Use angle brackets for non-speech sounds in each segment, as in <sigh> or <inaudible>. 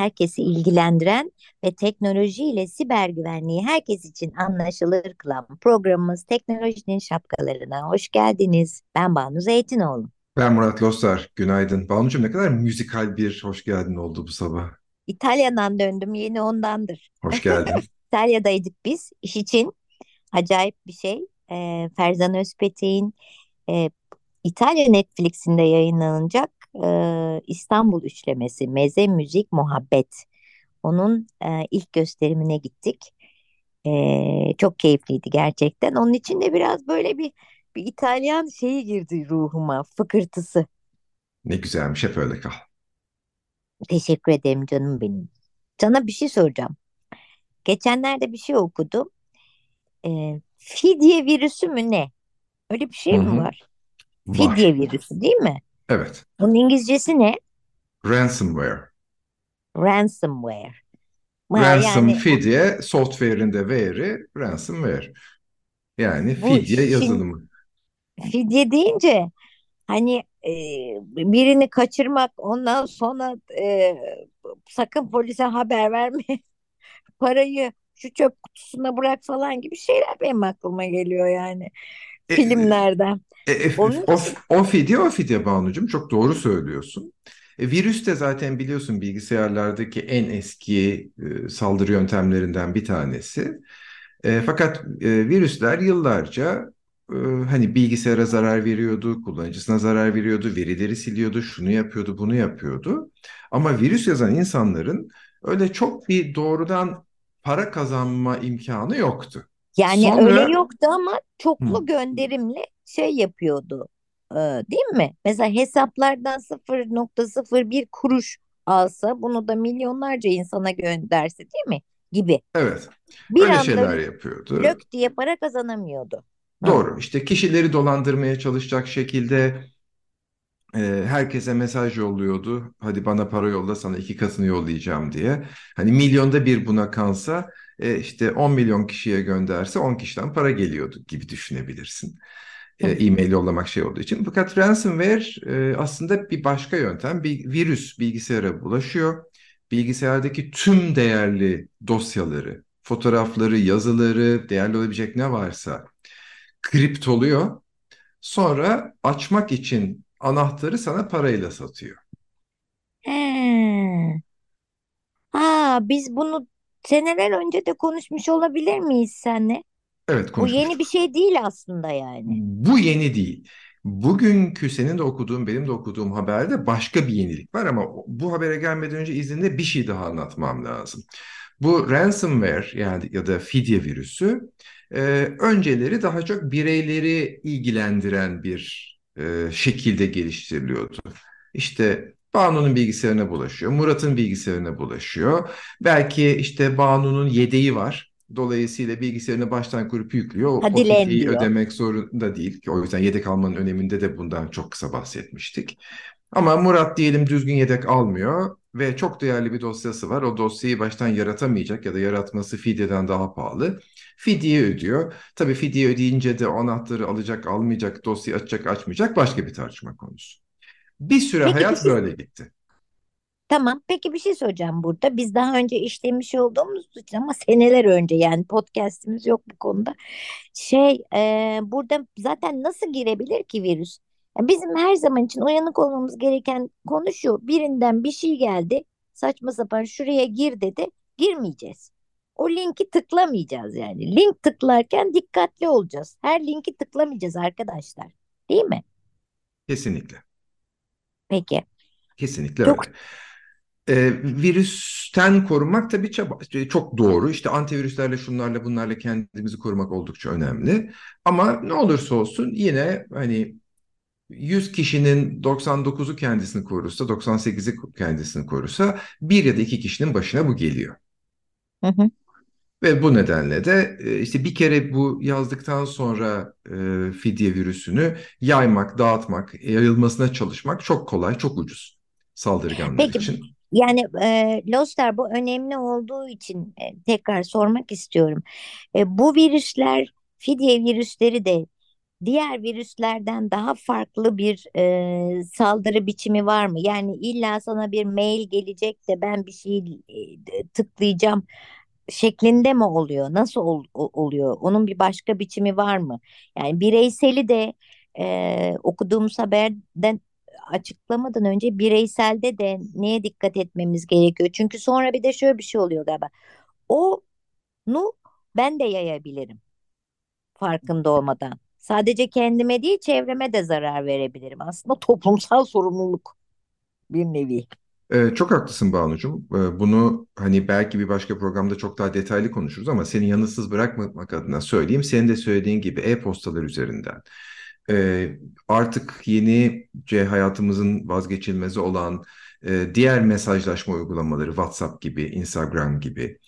Herkesi ilgilendiren ve teknoloji ile siber güvenliği herkes için anlaşılır kılan programımız Teknolojinin Şapkalarına hoş geldiniz. Ben Banu Zeytinoğlu. Ben Murat Lostar. Günaydın. Banucuğum ne kadar müzikal bir hoş geldin oldu bu sabah. İtalya'dan döndüm yeni ondandır. Hoş geldin. <laughs> İtalya'daydık biz iş için. Acayip bir şey. Ee, Ferzan Özpetek'in e, İtalya Netflix'inde yayınlanacak e, İstanbul üçlemesi Meze Müzik Muhabbet. Onun e, ilk gösterimine gittik. E, çok keyifliydi gerçekten. Onun için de biraz böyle bir, bir İtalyan şeyi girdi ruhuma, fıkırtısı. Ne güzelmiş, hep öyle kal. Teşekkür ederim canım benim. Sana bir şey soracağım. Geçenlerde bir şey okudum. E, fidye virüsü mü ne? Öyle bir şey Hı mi var? Var. Fidye virüsü değil mi? Evet. Bunun İngilizcesi ne? Ransomware. Ransomware. Ha, Ransom yani fidye, software'in de ware'i ransomware. Yani bu fidye şimdi yazılımı. fidye deyince hani e, birini kaçırmak ondan sonra e, sakın polise haber verme <laughs> parayı şu çöp kutusuna bırak falan gibi şeyler benim aklıma geliyor yani E, filmlerden. e, e, Onun o, için o fidye o fidye Banucuğum çok doğru söylüyorsun. E, virüs de zaten biliyorsun bilgisayarlardaki en eski e, saldırı yöntemlerinden bir tanesi. E, fakat e, virüsler yıllarca e, hani bilgisayara zarar veriyordu, kullanıcısına zarar veriyordu, verileri siliyordu, şunu yapıyordu, bunu yapıyordu. Ama virüs yazan insanların öyle çok bir doğrudan para kazanma imkanı yoktu. Yani öyle Sonra yoktu ama hı, çoklu gönderimli şey yapıyordu. e, değil mi? Mesela hesaplardan 0.01 kuruş alsa bunu da milyonlarca insana gönderse değil mi? Gibi. evet, Bir öyle anda şeyler yapıyordu. lök diye para kazanamıyordu. Ha. Doğru. İşte kişileri dolandırmaya çalışacak şekilde e, herkese mesaj yolluyordu. Hadi bana para yolla sana iki katını yollayacağım diye. Hani milyonda bir buna kalsa e, işte 10 milyon kişiye gönderse 10 kişiden para geliyordu gibi düşünebilirsin. E, e-mail yollamak şey olduğu için. Fakat ransomware e, aslında bir başka yöntem. Bir virüs bilgisayara bulaşıyor. Bilgisayardaki tüm değerli dosyaları, fotoğrafları, yazıları, değerli olabilecek ne varsa kriptoluyor. Sonra açmak için anahtarı sana parayla satıyor. He. Aa, biz bunu seneler önce de konuşmuş olabilir miyiz seninle? Evet Bu yeni bir şey değil aslında yani. Bu yeni değil. Bugünkü senin de okuduğun, benim de okuduğum haberde başka bir yenilik var ama bu habere gelmeden önce izninle bir şey daha anlatmam lazım. Bu ransomware yani ya da fidye virüsü e, önceleri daha çok bireyleri ilgilendiren bir e, şekilde geliştiriliyordu. İşte Banu'nun bilgisayarına bulaşıyor, Murat'ın bilgisayarına bulaşıyor. Belki işte Banu'nun yedeği var. Dolayısıyla bilgisayarını baştan kurup yüklüyor. O Hadi fidyeyi diyor. ödemek zorunda değil. O yüzden yedek almanın öneminde de bundan çok kısa bahsetmiştik. Ama Murat diyelim düzgün yedek almıyor ve çok değerli bir dosyası var. O dosyayı baştan yaratamayacak ya da yaratması fidyeden daha pahalı. Fidye ödüyor. Tabii fidye ödeyince de o anahtarı alacak, almayacak, dosyayı açacak, açmayacak başka bir tartışma konusu. Bir süre Peki hayat şey böyle gitti. tamam. Peki bir şey soracağım burada. Biz daha önce işlemiş olduğumuz için ama seneler önce yani podcast'imiz yok bu konuda. Şey e, burada zaten nasıl girebilir ki virüs? Ya bizim her zaman için uyanık olmamız gereken konu şu. Birinden bir şey geldi. Saçma sapan şuraya gir dedi. Girmeyeceğiz. O linki tıklamayacağız yani. Link tıklarken dikkatli olacağız. Her linki tıklamayacağız arkadaşlar. Değil mi? Kesinlikle. Peki. Kesinlikle Çok öyle. E, virüsten korunmak tabii çok doğru. İşte antivirüslerle şunlarla bunlarla kendimizi korumak oldukça önemli. Ama ne olursa olsun yine hani 100 kişinin 99'u kendisini korursa, 98'i kendisini korursa bir ya da iki kişinin başına bu geliyor. Hı hı. Ve bu nedenle de e, işte bir kere bu yazdıktan sonra e, fidye virüsünü yaymak, dağıtmak, yayılmasına çalışmak çok kolay, çok ucuz saldırganlar Peki için. yani e, Loster bu önemli olduğu için e, tekrar sormak istiyorum. E, bu virüsler, fidye virüsleri de diğer virüslerden daha farklı bir e, saldırı biçimi var mı? Yani illa sana bir mail gelecek de ben bir şey e, tıklayacağım şeklinde mi oluyor? Nasıl ol, oluyor? Onun bir başka biçimi var mı? Yani bireyseli de e, okuduğumuz haberden açıklamadan önce bireyselde de neye dikkat etmemiz gerekiyor? Çünkü sonra bir de şöyle bir şey oluyor galiba. Onu ben de yayabilirim farkında olmadan. Sadece kendime değil çevreme de zarar verebilirim. Aslında toplumsal sorumluluk bir nevi. Ee, çok haklısın Banucuğum. Ee, bunu hani belki bir başka programda çok daha detaylı konuşuruz ama seni yanıtsız bırakmamak adına söyleyeyim. Senin de söylediğin gibi e-postalar üzerinden e, artık yeni hayatımızın vazgeçilmezi olan e, diğer mesajlaşma uygulamaları WhatsApp gibi, Instagram gibi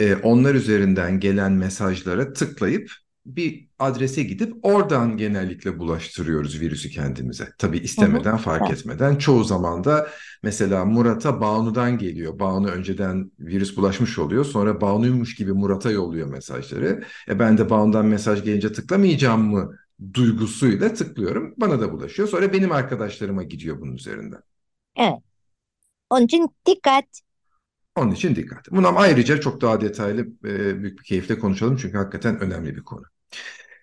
e, onlar üzerinden gelen mesajlara tıklayıp bir adrese gidip oradan genellikle bulaştırıyoruz virüsü kendimize. Tabii istemeden, fark etmeden. Çoğu zaman da mesela Murat'a Banu'dan geliyor. Banu önceden virüs bulaşmış oluyor. Sonra Banu'ymuş gibi Murat'a yolluyor mesajları. E ben de Banu'dan mesaj gelince tıklamayacağım mı duygusuyla tıklıyorum. Bana da bulaşıyor. Sonra benim arkadaşlarıma gidiyor bunun üzerinden. Evet. Onun için dikkat. Onun için dikkat. Bundan ayrıca çok daha detaylı büyük bir keyifle konuşalım çünkü hakikaten önemli bir konu.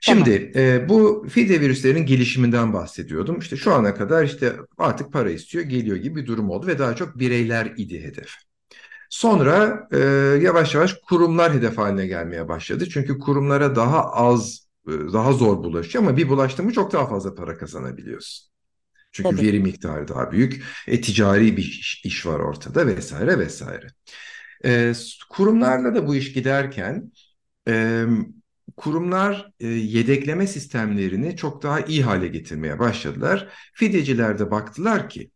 Şimdi tamam. e, bu fide virüslerin gelişiminden bahsediyordum. İşte şu ana kadar işte artık para istiyor, geliyor gibi bir durum oldu ve daha çok bireyler idi hedef. Sonra e, yavaş yavaş kurumlar hedef haline gelmeye başladı. Çünkü kurumlara daha az, e, daha zor bulaşıyor ama bir bulaştı mı çok daha fazla para kazanabiliyorsun. Çünkü Tabii. veri miktarı daha büyük, e, ticari bir iş, iş var ortada vesaire vesaire. E, kurumlarla da bu iş giderken e, kurumlar e, yedekleme sistemlerini çok daha iyi hale getirmeye başladılar. Fideciler de baktılar ki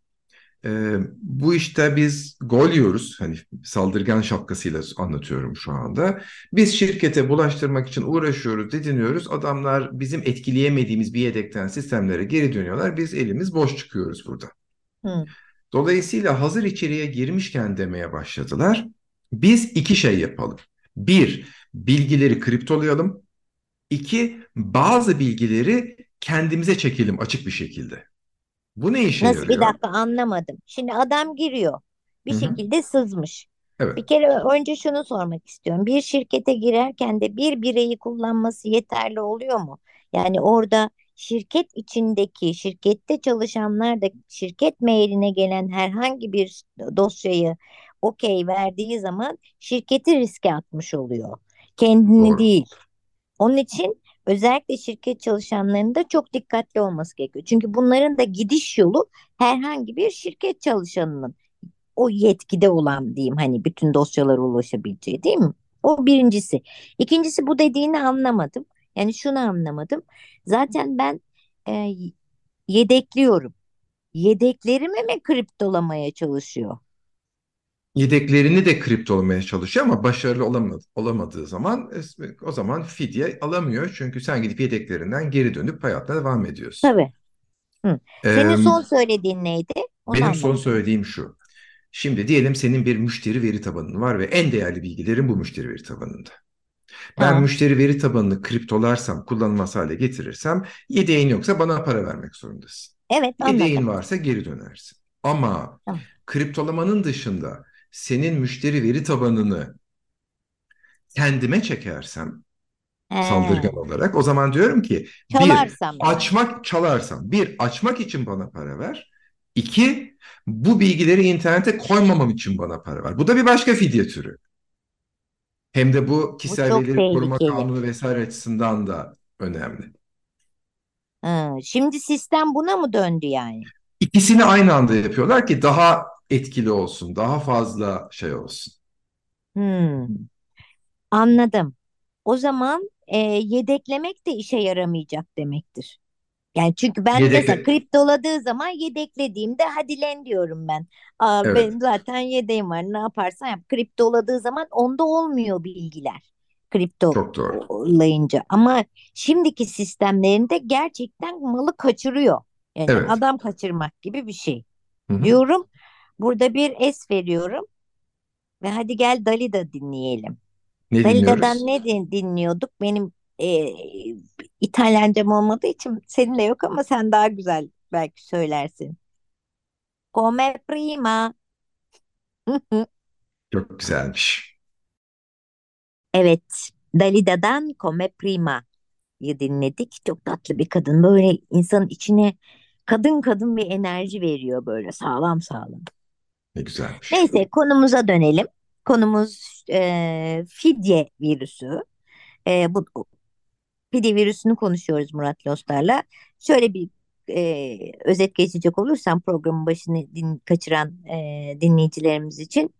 e, bu işte biz gol yiyoruz. Hani saldırgan şapkasıyla anlatıyorum şu anda. Biz şirkete bulaştırmak için uğraşıyoruz, didiniyoruz. Adamlar bizim etkileyemediğimiz bir yedekten sistemlere geri dönüyorlar. Biz elimiz boş çıkıyoruz burada. Hı. Dolayısıyla hazır içeriye girmişken demeye başladılar. Biz iki şey yapalım. Bir, bilgileri kriptolayalım. İki, bazı bilgileri kendimize çekelim açık bir şekilde. Bu ne işe Nasıl yarıyor? bir dakika anlamadım. Şimdi adam giriyor. Bir Hı hı. şekilde sızmış. Evet. Bir kere önce şunu sormak istiyorum. Bir şirkete girerken de bir bireyi kullanması yeterli oluyor mu? Yani orada şirket içindeki, şirkette çalışanlar da şirket mailine gelen herhangi bir dosyayı okey verdiği zaman şirketi riske atmış oluyor. Kendini Doğru. değil. Onun için özellikle şirket çalışanlarının da çok dikkatli olması gerekiyor. Çünkü bunların da gidiş yolu herhangi bir şirket çalışanının o yetkide olan diyeyim hani bütün dosyalara ulaşabileceği değil mi? O birincisi. İkincisi bu dediğini anlamadım. Yani şunu anlamadım. Zaten ben e, yedekliyorum. Yedeklerimi mi kriptolamaya çalışıyor? Yedeklerini de kriptolamaya çalışıyor ama başarılı olamadı, olamadığı zaman o zaman fidye alamıyor. Çünkü sen gidip yedeklerinden geri dönüp hayatına devam ediyorsun. Tabii. Hı. Senin Ee, son söylediğin neydi? Onu benim son söylediğim şu. Şimdi diyelim senin bir müşteri veri tabanın var ve en değerli bilgilerin bu müşteri veri tabanında. Ben Tamam. müşteri veri tabanını kriptolarsam, kullanılmaz hale getirirsem yedeğin yoksa bana para vermek zorundasın. Evet Yedeğin anladım. varsa geri dönersin. Ama Tamam. kriptolamanın dışında senin müşteri veri tabanını kendime çekersem He. saldırgan olarak o zaman diyorum ki bir Çalarsam yani. açmak çalarsam bir açmak için bana para ver. İki bu bilgileri internete koymamam için bana para ver. Bu da bir başka fidye türü. Hem de bu Bu kişisel çok verileri koruma tehlikeli. kanunu vesaire açısından da önemli. Hı. Şimdi sistem buna mı döndü yani? İkisini aynı anda yapıyorlar ki daha etkili olsun, daha fazla şey olsun. Hmm, anladım. O zaman e, yedeklemek de işe yaramayacak demektir. Yani çünkü ben mesela Yedekle, kriptoladığı zaman yedeklediğimde hadi len diyorum ben. Aa, evet, benim zaten yedeğim var ne yaparsan yap. Kriptoladığı zaman onda olmuyor bilgiler. çok doğru. Kriptolayınca. Ama şimdiki sistemlerinde gerçekten malı kaçırıyor. Yani Evet. adam kaçırmak gibi bir şey. Hı hı. Diyorum burada bir es veriyorum ve hadi gel Dalida dinleyelim. Ne Dalida'dan dinliyoruz? ne din- dinliyorduk? Benim e, İtalyancam olmadığı için seninle yok ama sen daha güzel belki söylersin. Come prima. <laughs> Çok güzelmiş. Evet, Dalida'dan Come prima'yı dinledik. Çok tatlı bir kadın. Böyle insanın içine kadın kadın bir enerji veriyor böyle sağlam sağlam. Ne güzelmiş. Neyse konumuza dönelim. Konumuz e, fidye virüsü. E, bu fidye virüsünü konuşuyoruz Murat Lostar'la. Şöyle bir e, özet geçecek olursam programın başını din, kaçıran e, dinleyicilerimiz için.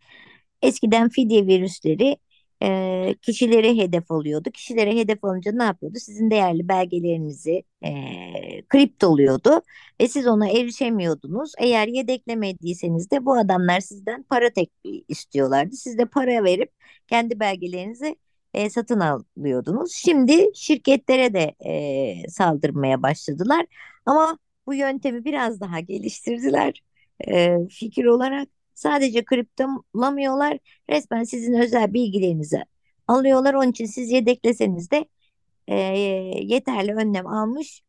Eskiden fidye virüsleri e, kişilere hedef alıyordu. Kişilere hedef alınca ne yapıyordu? Sizin değerli belgelerinizi e, kriptoluyordu ve siz ona erişemiyordunuz. Eğer yedeklemediyseniz de bu adamlar sizden para tek istiyorlardı. Siz de para verip kendi belgelerinizi e, satın alıyordunuz. Şimdi şirketlere de e, saldırmaya başladılar. Ama bu yöntemi biraz daha geliştirdiler e, fikir olarak. Sadece kriptolamıyorlar. Resmen sizin özel bilgilerinizi alıyorlar. Onun için siz yedekleseniz de e, yeterli önlem almış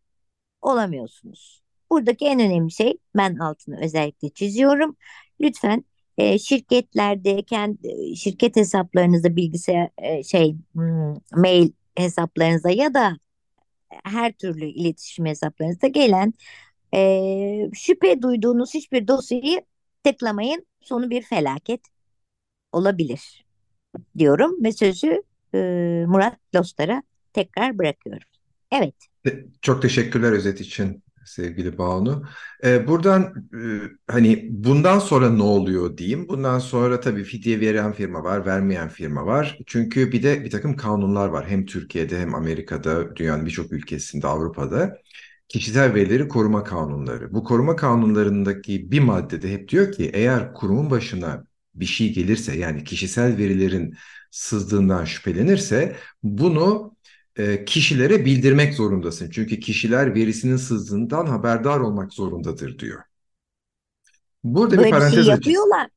olamıyorsunuz. Buradaki en önemli şey ben altını özellikle çiziyorum. Lütfen e, şirketlerde kendi şirket hesaplarınızda bilgisayar e, şey hmm, mail hesaplarınıza ya da her türlü iletişim hesaplarınızda gelen e, şüphe duyduğunuz hiçbir dosyayı tıklamayın. Sonu bir felaket olabilir diyorum ve sözü e, Murat Lostar'a tekrar bırakıyorum. Evet. Çok teşekkürler özet için sevgili Banu. Ee, buradan e, hani bundan sonra ne oluyor diyeyim. Bundan sonra tabii fidye veren firma var, vermeyen firma var. Çünkü bir de bir takım kanunlar var. Hem Türkiye'de hem Amerika'da, dünyanın birçok ülkesinde, Avrupa'da. Kişisel verileri koruma kanunları. Bu koruma kanunlarındaki bir maddede hep diyor ki eğer kurumun başına bir şey gelirse yani kişisel verilerin sızdığından şüphelenirse bunu e, kişilere bildirmek zorundasın. Çünkü kişiler verisinin sızdığından haberdar olmak zorundadır diyor. Burada bir Böyle bir şey parantez açayım. yapıyorlar.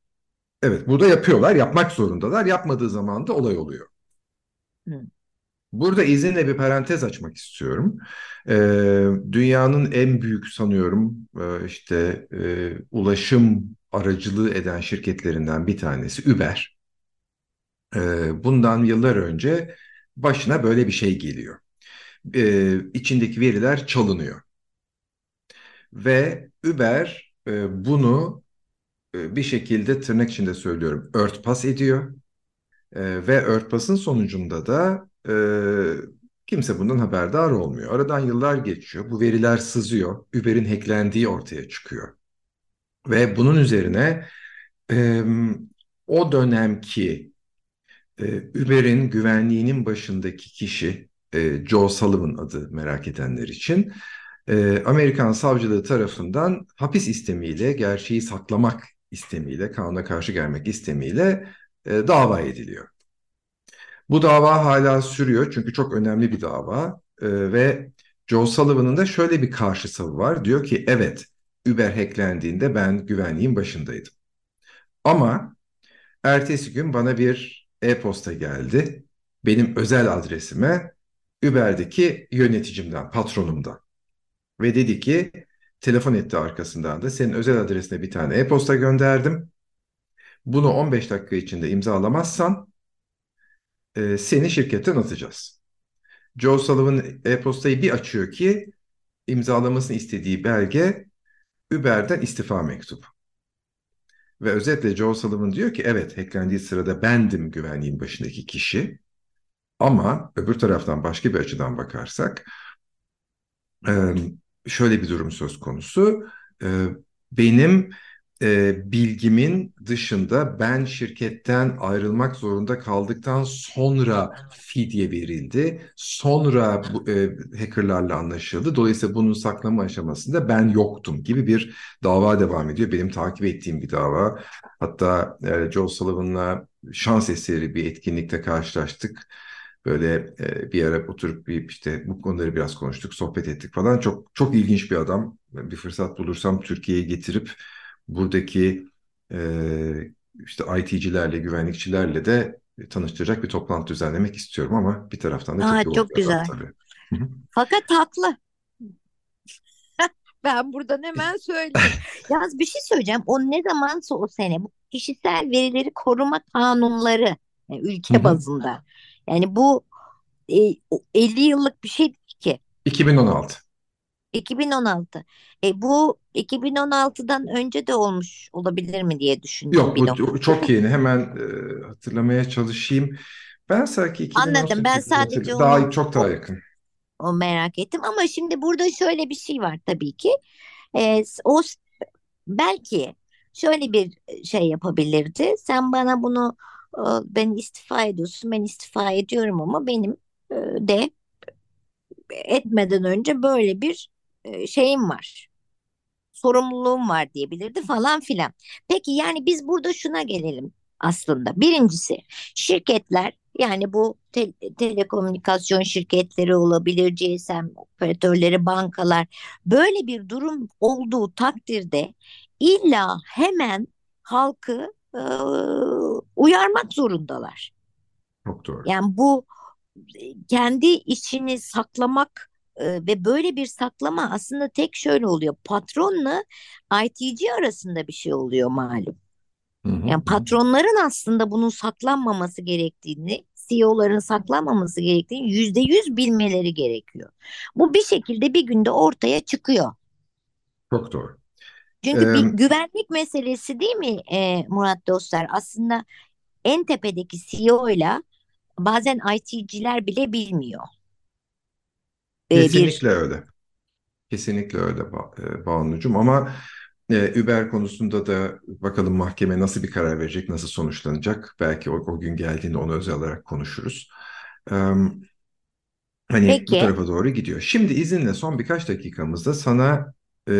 Evet, burada yapıyorlar, yapmak zorundalar. Yapmadığı zaman da olay oluyor. Hı. Burada izinle bir parantez açmak istiyorum. Ee, dünyanın en büyük sanıyorum e, işte e, ulaşım aracılığı eden şirketlerinden bir tanesi Uber. Ee, bundan yıllar önce başına böyle bir şey geliyor. Ee, içindeki veriler çalınıyor. Ve Uber e, bunu e, bir şekilde tırnak içinde söylüyorum örtbas ediyor. E, ve örtbasın sonucunda da e, kimse bundan haberdar olmuyor. Aradan yıllar geçiyor. Bu veriler sızıyor. Uber'in hacklendiği ortaya çıkıyor. Ve bunun üzerine e, o dönemki e, Uber'in güvenliğinin başındaki kişi e, Joe Sullivan adı merak edenler için e, Amerikan savcılığı tarafından hapis istemiyle gerçeği saklamak istemiyle kanuna karşı gelmek istemiyle e, dava ediliyor. Bu dava hala sürüyor çünkü çok önemli bir dava E, ve Joe Sullivan'ın da şöyle bir karşı savı var. Diyor ki evet Uber hacklendiğinde ben güvenliğin başındaydım. Ama ertesi gün bana bir e-posta geldi. Benim özel adresime Uber'deki yöneticimden, patronumdan. Ve dedi ki telefon etti arkasından da senin özel adresine bir tane e-posta gönderdim. Bunu 15 dakika içinde imzalamazsan e, seni şirketten atacağız. Joe Sullivan e-postayı bir açıyor ki imzalamasını istediği belge Uber'den istifa mektubu. Ve özetle Joe Sullivan diyor ki evet hacklendiği sırada bendim güvenliğin başındaki kişi. Ama öbür taraftan başka bir açıdan bakarsak şöyle bir durum söz konusu. Benim e, bilgimin dışında ben şirketten ayrılmak zorunda kaldıktan sonra fidye verildi. Sonra bu, e, hackerlarla anlaşıldı. Dolayısıyla bunun saklama aşamasında ben yoktum gibi bir dava devam ediyor. Benim takip ettiğim bir dava. Hatta e, Joe Sullivan'la şans eseri bir etkinlikte karşılaştık. Böyle e, bir ara oturup bir işte bu konuları biraz konuştuk, sohbet ettik falan. Çok çok ilginç bir adam. Bir fırsat bulursam Türkiye'ye getirip buradaki e, işte IT'cilerle, güvenlikçilerle de tanıştıracak bir toplantı düzenlemek istiyorum ama bir taraftan da Aa, çok çok güzel. tabii. Fakat haklı. <laughs> Ben buradan hemen söyleyeyim. <laughs> Yalnız bir şey söyleyeceğim. O ne zamansa o sene bu kişisel verileri koruma kanunları yani Hı ülke bazında. Yani bu e, o 50 yıllık bir şey değil ki. 2016. 2016. E, bu 2016'dan önce de olmuş olabilir mi diye düşündüm Yok bu çok yeni. Hemen e, hatırlamaya çalışayım. Ben sanki Anladım. Ben 2018 sadece. Daha onu çok daha o, yakın. o merak ettim. Ama şimdi burada şöyle bir şey var tabii ki. E, o belki şöyle bir şey yapabilirdi. Sen bana bunu e, ben istifa ediyorsun, ben istifa ediyorum ama benim e, de etmeden önce böyle bir e, şeyim var. Sorumluluğum var diyebilirdi falan filan. Peki yani biz burada şuna gelelim aslında. Birincisi şirketler yani bu te- telekomünikasyon şirketleri olabilir, GSM operatörleri, bankalar böyle bir durum olduğu takdirde illa hemen halkı e, uyarmak zorundalar. Çok doğru. Yani bu kendi içini saklamak e, ve böyle bir saklama aslında tek şöyle oluyor. Patronla ITC arasında bir şey oluyor malum. Hı hı, Yani patronların aslında bunun saklanmaması gerektiğini, CEO'ların saklanmaması gerektiğini yüzde yüz bilmeleri gerekiyor. Bu bir şekilde bir günde ortaya çıkıyor. Çok doğru. Çünkü bir Ee, güvenlik meselesi değil mi e, Murat Dostlar? Aslında en tepedeki CEO'yla bazen IT'ciler bile bilmiyor. E, bir kesinlikle öyle. Kesinlikle öyle ba- e, Banucuğum ama e, Uber konusunda da bakalım mahkeme nasıl bir karar verecek, nasıl sonuçlanacak. Belki o, o gün geldiğinde onu özel olarak konuşuruz. Ee, hani bu peki tarafa doğru gidiyor. Şimdi izinle son birkaç dakikamızda sana e,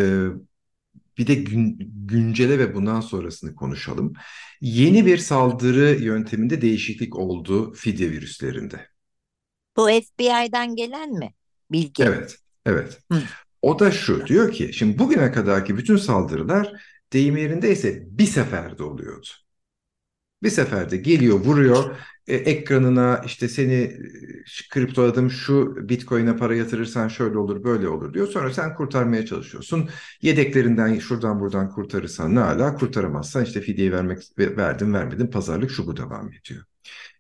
bir de gün, güncele ve bundan sonrasını konuşalım. Yeni bir saldırı yönteminde değişiklik oldu fidye virüslerinde. bu FBI'dan gelen mi bilgi? Evet, evet. Hı. O da şu, diyor ki şimdi bugüne kadarki bütün saldırılar deyim yerindeyse bir seferde oluyordu. Bir seferde geliyor, vuruyor, e, ekranına işte seni e, kripto adım şu Bitcoin'e para yatırırsan şöyle olur, böyle olur diyor. Sonra sen kurtarmaya çalışıyorsun. Yedeklerinden şuradan buradan kurtarırsan ne ala, kurtaramazsan işte fidye vermek verdin vermedin pazarlık şu bu devam ediyor.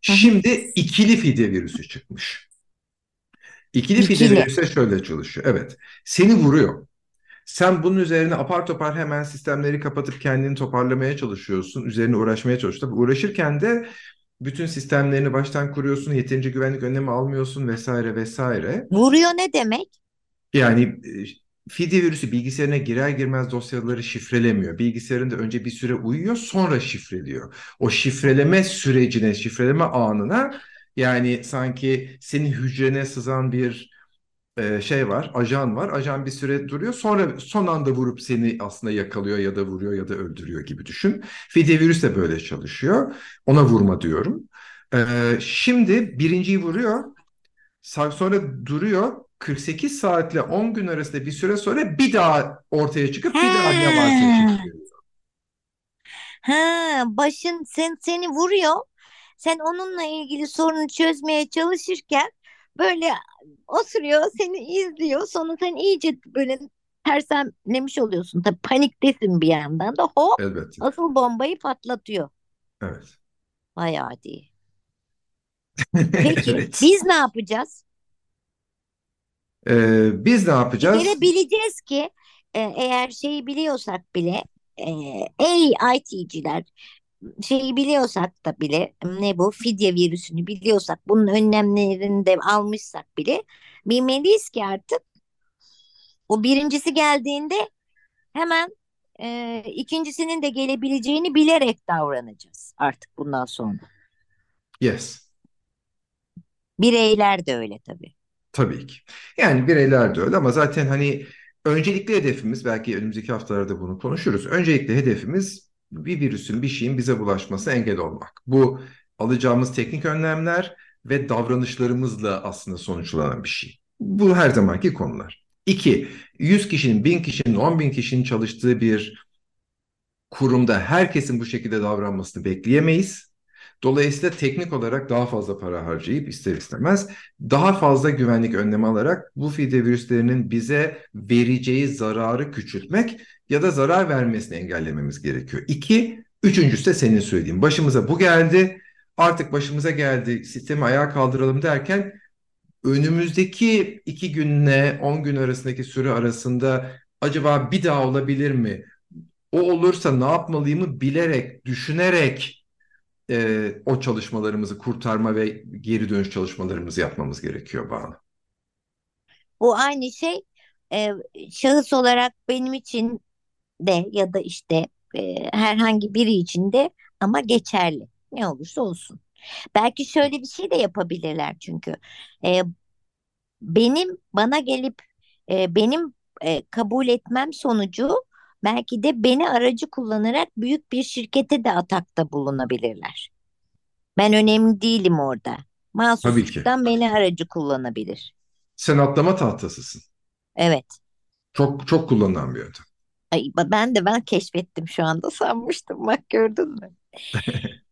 Şimdi ikili fidye virüsü çıkmış. İkili İkili. şöyle çalışıyor. Evet, seni vuruyor. Sen bunun üzerine apar topar hemen sistemleri kapatıp kendini toparlamaya çalışıyorsun. Üzerine uğraşmaya çalışıyorsun. Tabii uğraşırken de bütün sistemlerini baştan kuruyorsun. Yeterince güvenlik önlemi almıyorsun vesaire vesaire. Vuruyor ne demek? Yani e, fidye virüsü bilgisayarına girer girmez dosyaları şifrelemiyor. Bilgisayarında önce bir süre uyuyor sonra şifreliyor. O şifreleme sürecine, şifreleme anına yani sanki senin hücrene sızan bir e, şey var, ajan var. Ajan bir süre duruyor. Sonra son anda vurup seni aslında yakalıyor ya da vuruyor ya da öldürüyor gibi düşün. Fidye virüs de böyle çalışıyor. Ona vurma diyorum. E, şimdi birinciyi vuruyor. Sonra duruyor. 48 saatle 10 gün arasında bir süre sonra bir daha ortaya çıkıp bir daha ne varsa şifreliyor. ha, başın sen seni vuruyor. Sen onunla ilgili sorunu çözmeye çalışırken böyle oturuyor, seni izliyor. Sonra sen iyice böyle tersemlemiş oluyorsun. Tabii paniktesin bir yandan da hop Elbette. asıl bombayı patlatıyor. Evet. Vay adi. <laughs> Peki Evet. biz ne yapacağız? E, biz ne Bir yapacağız? kere bileceğiz ki e, eğer şeyi biliyorsak bile e, ey IT'ciler şeyi biliyorsak da bile ne bu fidye virüsünü biliyorsak bunun önlemlerini de almışsak bile bilmeliyiz ki artık o birincisi geldiğinde hemen e, ikincisinin de gelebileceğini bilerek davranacağız artık bundan sonra. Yes. Bireyler de öyle tabii. Tabii ki. Yani bireyler de öyle ama zaten hani öncelikli hedefimiz belki önümüzdeki haftalarda bunu konuşuruz. Öncelikli hedefimiz bir virüsün bir şeyin bize bulaşmasına engel olmak. Bu alacağımız teknik önlemler ve davranışlarımızla aslında sonuçlanan bir şey. Bu her zamanki konular. İki, 100 kişinin, 1000 kişinin, 10 bin kişinin çalıştığı bir kurumda herkesin bu şekilde davranmasını bekleyemeyiz. Dolayısıyla teknik olarak daha fazla para harcayıp ister istemez daha fazla güvenlik önlemi alarak bu fide virüslerinin bize vereceği zararı küçültmek ya da zarar vermesini engellememiz gerekiyor. İki, üçüncüsü de senin söylediğin. Başımıza bu geldi. Artık başımıza geldi. Sistemi ayağa kaldıralım derken önümüzdeki iki günle on gün arasındaki süre arasında acaba bir daha olabilir mi? O olursa ne yapmalıyımı bilerek, düşünerek e, o çalışmalarımızı kurtarma ve geri dönüş çalışmalarımızı yapmamız gerekiyor bana. Bu aynı şey e, şahıs olarak benim için de ya da işte e, herhangi biri için de ama geçerli. Ne olursa olsun. Belki şöyle bir şey de yapabilirler çünkü. E, benim bana gelip e, benim e, kabul etmem sonucu belki de beni aracı kullanarak büyük bir şirkete de atakta bulunabilirler. Ben önemli değilim orada. Mahsusçuktan beni aracı kullanabilir. Sen atlama tahtasısın. Evet. Çok çok kullanılan bir yöntem. Ay, ben de ben keşfettim şu anda <laughs> sanmıştım. Bak gördün mü? <laughs>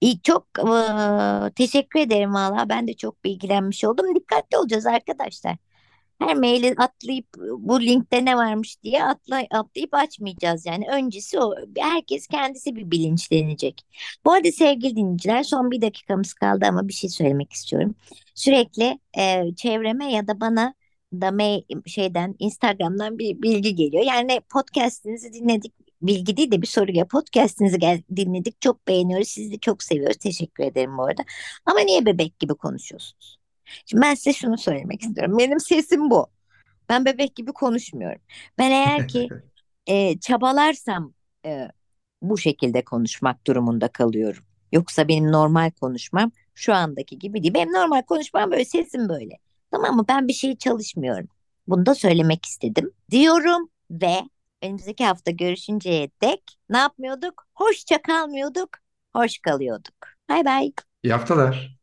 İyi, çok eee, teşekkür ederim valla. Ben de çok bilgilenmiş oldum. Dikkatli olacağız arkadaşlar. Her maili atlayıp bu linkte ne varmış diye atla, atlayıp açmayacağız yani. Öncesi o. Herkes kendisi bir bilinçlenecek. Bu arada sevgili dinleyiciler son bir dakikamız kaldı ama bir şey söylemek istiyorum. Sürekli eee, çevreme ya da bana da mail, şeyden Instagram'dan bir bilgi geliyor. Yani podcast'inizi dinledik. Bilgi değil de bir soruya podcast'inizi gel- dinledik. Çok beğeniyoruz. Sizi de çok seviyoruz. Teşekkür ederim bu arada. Ama niye bebek gibi konuşuyorsunuz? Şimdi ben size şunu söylemek istiyorum. Benim sesim bu. Ben bebek gibi konuşmuyorum. Ben eğer ki <laughs> e, çabalarsam e, bu şekilde konuşmak durumunda kalıyorum. Yoksa benim normal konuşmam şu andaki gibi değil. Benim normal konuşmam böyle, sesim böyle. Tamam mı? Ben bir şey çalışmıyorum. Bunu da söylemek istedim. Diyorum ve önümüzdeki hafta görüşünceye dek ne yapmıyorduk? Hoşça kalmıyorduk, hoş kalıyorduk. Bay bay. İyi haftalar.